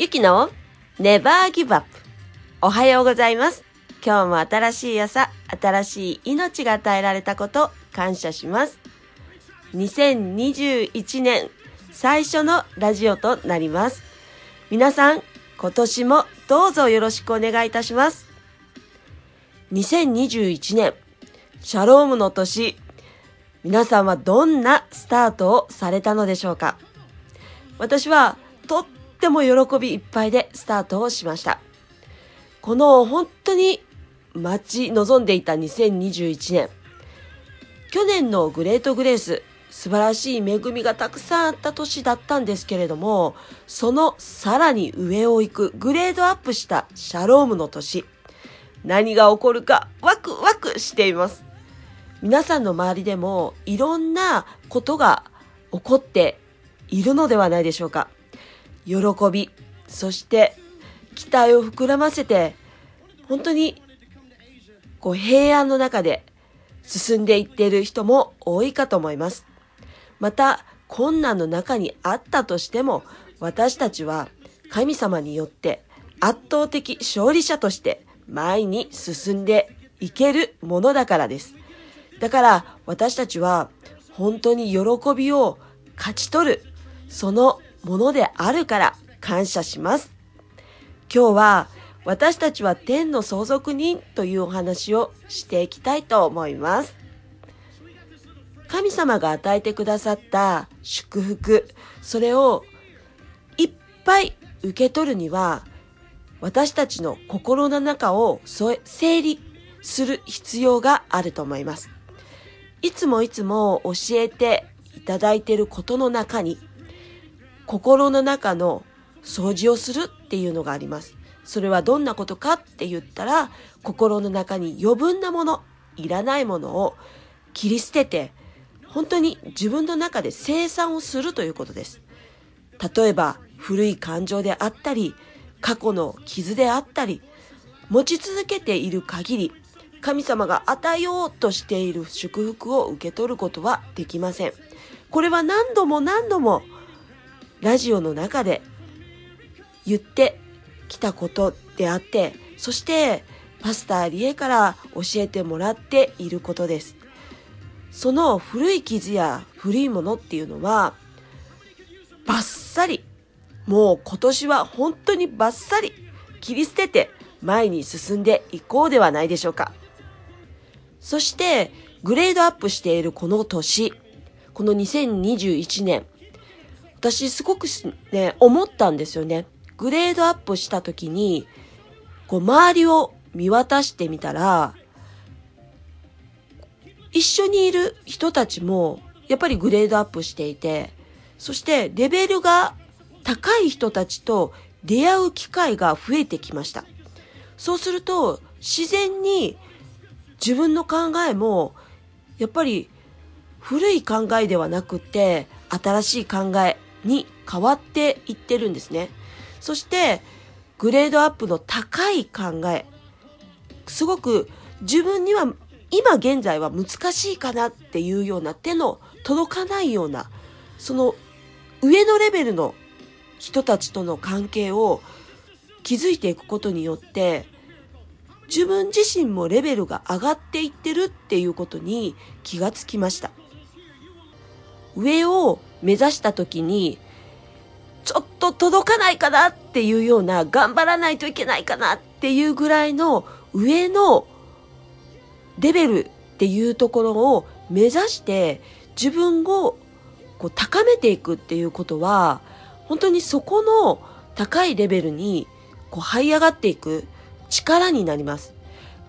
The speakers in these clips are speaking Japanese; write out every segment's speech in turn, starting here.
ゆきの Never Give Up おはようございます。今日も新しい朝、新しい命が与えられたこと感謝します。2021年最初のラジオとなります。皆さん、今年もどうぞよろしくお願いいたします。2021年、シャロームの年、皆さんはどんなスタートをされたのでしょうか？私はとっても喜びいっぱいでスタートをしました。この本当に待ち望んでいた2021年。去年のグレートグレース、素晴らしい恵みがたくさんあった年だったんですけれども、そのさらに上を行くグレードアップしたシャロームの年。何が起こるかワクワクしています。皆さんの周りでもいろんなことが起こっているのではないでしょうか。喜び、そして期待を膨らませて、本当にこう平安の中で進んでいっている人も多いかと思います。また、困難の中にあったとしても、私たちは神様によって圧倒的勝利者として前に進んでいけるものだからです。だから私たちは本当に喜びを勝ち取るそのものであるから感謝します。今日は私たちは天の相続人というお話をしていきたいと思います。神様が与えてくださった祝福、それをいっぱい受け取るには私たちの心の中を整理する必要があると思います。いつもいつも教えていただいていることの中に心の中の掃除をするっていうのがあります。それはどんなことかって言ったら心の中に余分なもの、いらないものを切り捨てて本当に自分の中で生産をするということです。例えば古い感情であったり過去の傷であったり持ち続けている限り神様が与えようとしている祝福を受け取ることはできません。これは何度も何度もラジオの中で言ってきたことであって、そしてパスタリエから教えてもらっていることです。その古い傷や古いものっていうのはバッサリもう今年は本当にバッサリ切り捨てて前に進んでいこうではないでしょうか。そして、グレードアップしているこの年、この2021年、私すごくね、思ったんですよね。グレードアップした時に、こう周りを見渡してみたら、一緒にいる人たちも、やっぱりグレードアップしていて、そしてレベルが高い人たちと出会う機会が増えてきました。そうすると、自然に自分の考えも、やっぱり古い考えではなくて、新しい考えに変わっていってるんですね。そして、グレードアップの高い考え、すごく自分には今現在は難しいかなっていうような手の届かないような、その上のレベルの人たちとの関係を築いていくことによって、自分自身もレベルが上がっていってるっていうことに気がつきました。上を目指した時に、ちょっと届かないかなっていうような、頑張らないといけないかなっていうぐらいの上のレベルっていうところを目指して自分をこう高めていくっていうことは、本当にそこの高いレベルにこう這い上がっていく力になります。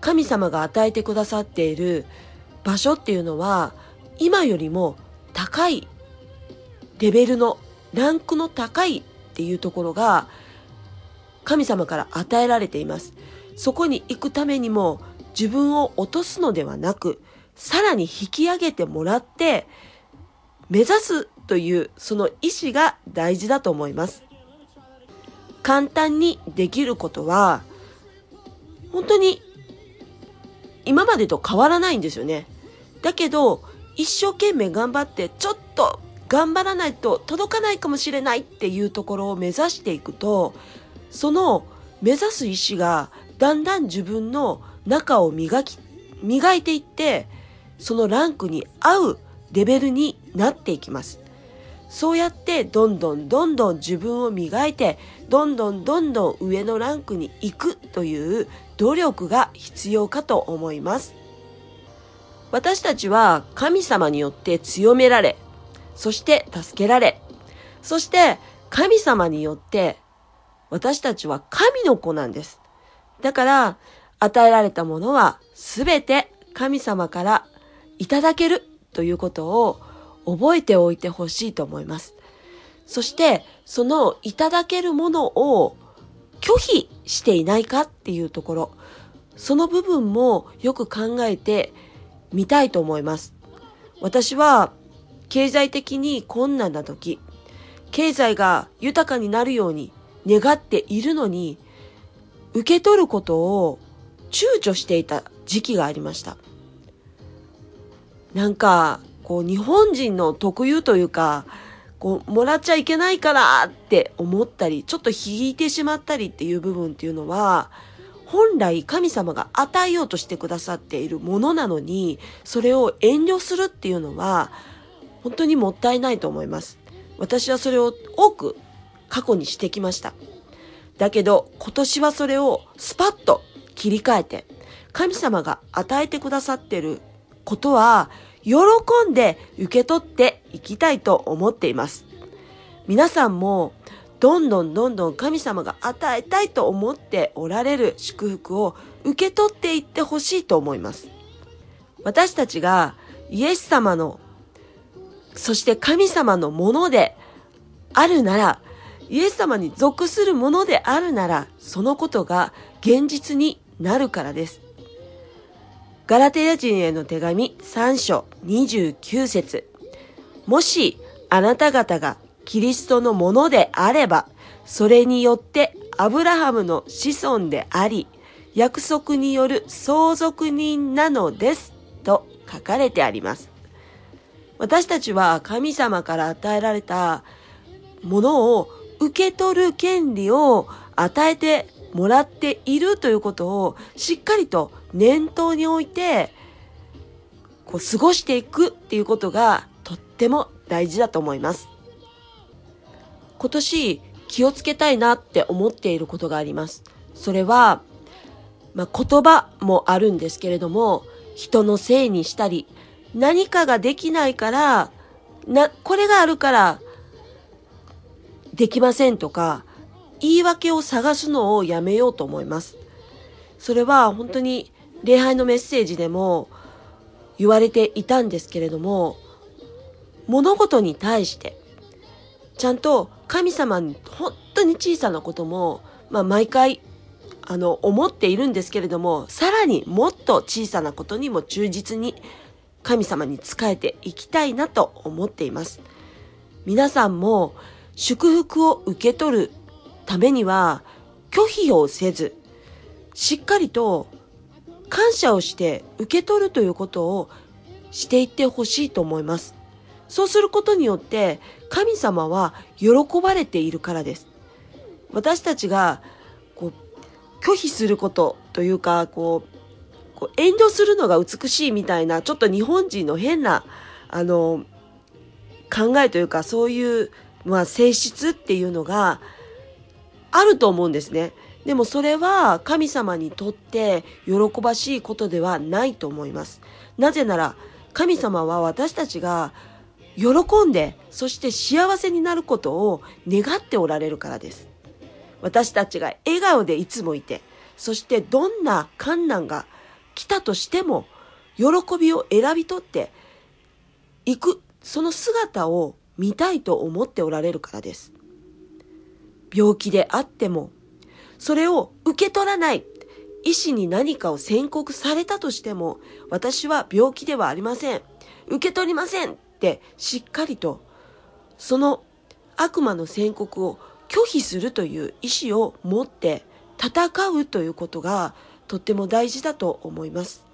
神様が与えてくださっている場所っていうのは、今よりも高いレベルの、ランクの高いっていうところが、神様から与えられています。そこに行くためにも、自分を落とすのではなく、さらに引き上げてもらって、目指すというその意志が大事だと思います。簡単にできることは、本当に今までと変わらないんですよね。だけど、一生懸命頑張って、ちょっと頑張らないと届かないかもしれないっていうところを目指していくと、その目指す意志がだんだん自分の中を磨き、磨いていって、そのランクに合うレベルになっていきます。そうやってどんどんどんどん自分を磨いて、どんどんどんどん上のランクに行くという努力が必要かと思います。私たちは神様によって強められ、そして助けられ、そして神様によって私たちは神の子なんです。だから与えられたものはすべて神様からいただけるということを覚えておいてほしいと思います。そして、そのいただけるものを拒否していないかっていうところ、その部分もよく考えてみたいと思います。私は経済的に困難な時、経済が豊かになるように願っているのに、受け取ることを躊躇していた時期がありました。なんか、こう日本人の特有というか、こう、もらっちゃいけないからって思ったり、ちょっと引いてしまったりっていう部分っていうのは、本来神様が与えようとしてくださっているものなのに、それを遠慮するっていうのは、本当にもったいないと思います。私はそれを多く過去にしてきました。だけど、今年はそれをスパッと切り替えて、神様が与えてくださってることは、喜んで受け取っていきたいと思っています。皆さんもどんどんどんどん神様が与えたいと思っておられる祝福を受け取っていってほしいと思います。私たちがイエス様の、そして神様のものであるなら、イエス様に属するものであるなら、そのことが現実になるからです。ガラテヤ人への手紙3章29節もしあなた方がキリストのものであれば、それによってアブラハムの子孫であり、約束による相続人なのです。と書かれてあります。私たちは神様から与えられたものを受け取る権利を与えてもらっているということをしっかりと念頭に置いて、こう過ごしていくっていうことがとっても大事だと思います。今年気をつけたいなって思っていることがあります。それは、まあ、言葉もあるんですけれども、人のせいにしたり、何かができないから、な、これがあるから、できませんとか、言い訳を探すのをやめようと思います。それは本当に礼拝のメッセージでも言われていたんですけれども、物事に対して、ちゃんと神様に本当に小さなことも、まあ毎回、あの、思っているんですけれども、さらにもっと小さなことにも忠実に神様に仕えていきたいなと思っています。皆さんも祝福を受け取るためには拒否をせず、しっかりと感謝をして受け取るということをしていってほしいと思います。そうすることによって神様は喜ばれているからです。私たちがこう拒否することというかこうこう遠慮するのが美しいみたいなちょっと日本人の変なあの考えというかそういう、まあ、性質っていうのがあると思うんですね。でもそれは神様にとって喜ばしいことではないと思います。なぜなら神様は私たちが喜んでそして幸せになることを願っておられるからです。私たちが笑顔でいつもいてそしてどんな困難が来たとしても喜びを選び取っていくその姿を見たいと思っておられるからです。病気であっても、それを受け取らない。医師に何かを宣告されたとしても、私は病気ではありません。受け取りませんってしっかりと、その悪魔の宣告を拒否するという意志を持って戦うということがとっても大事だと思います。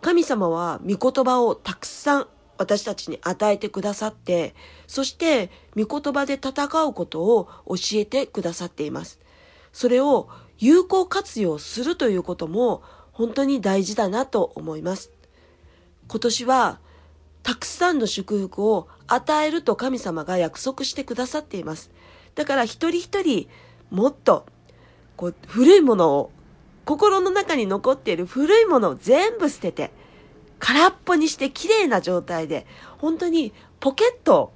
神様は御言葉をたくさん私たちに与えてくださって、そして御言葉で戦うことを教えてくださっています。それを有効活用するということも本当に大事だなと思います。今年はたくさんの祝福を与えると神様が約束してくださっています。だから一人一人もっとこう古いものを心の中に残っている古いものを全部捨てて空っぽにして綺麗な状態で本当にポケットを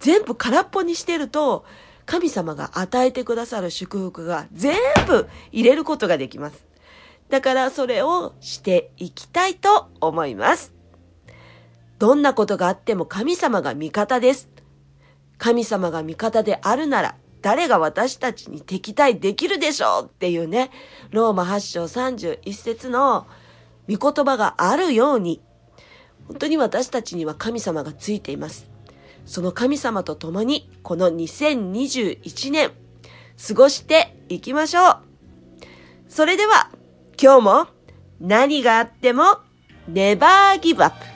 全部空っぽにしてると神様が与えてくださる祝福が全部入れることができます。だからそれをしていきたいと思います。どんなことがあっても神様が味方です。神様が味方であるなら誰が私たちに敵対できるでしょうっていうね、ローマ8章31節の御言葉があるように、本当に私たちには神様がついています。その神様と共にこの2021年過ごしていきましょう。それでは今日も何があってもネバーギブアップ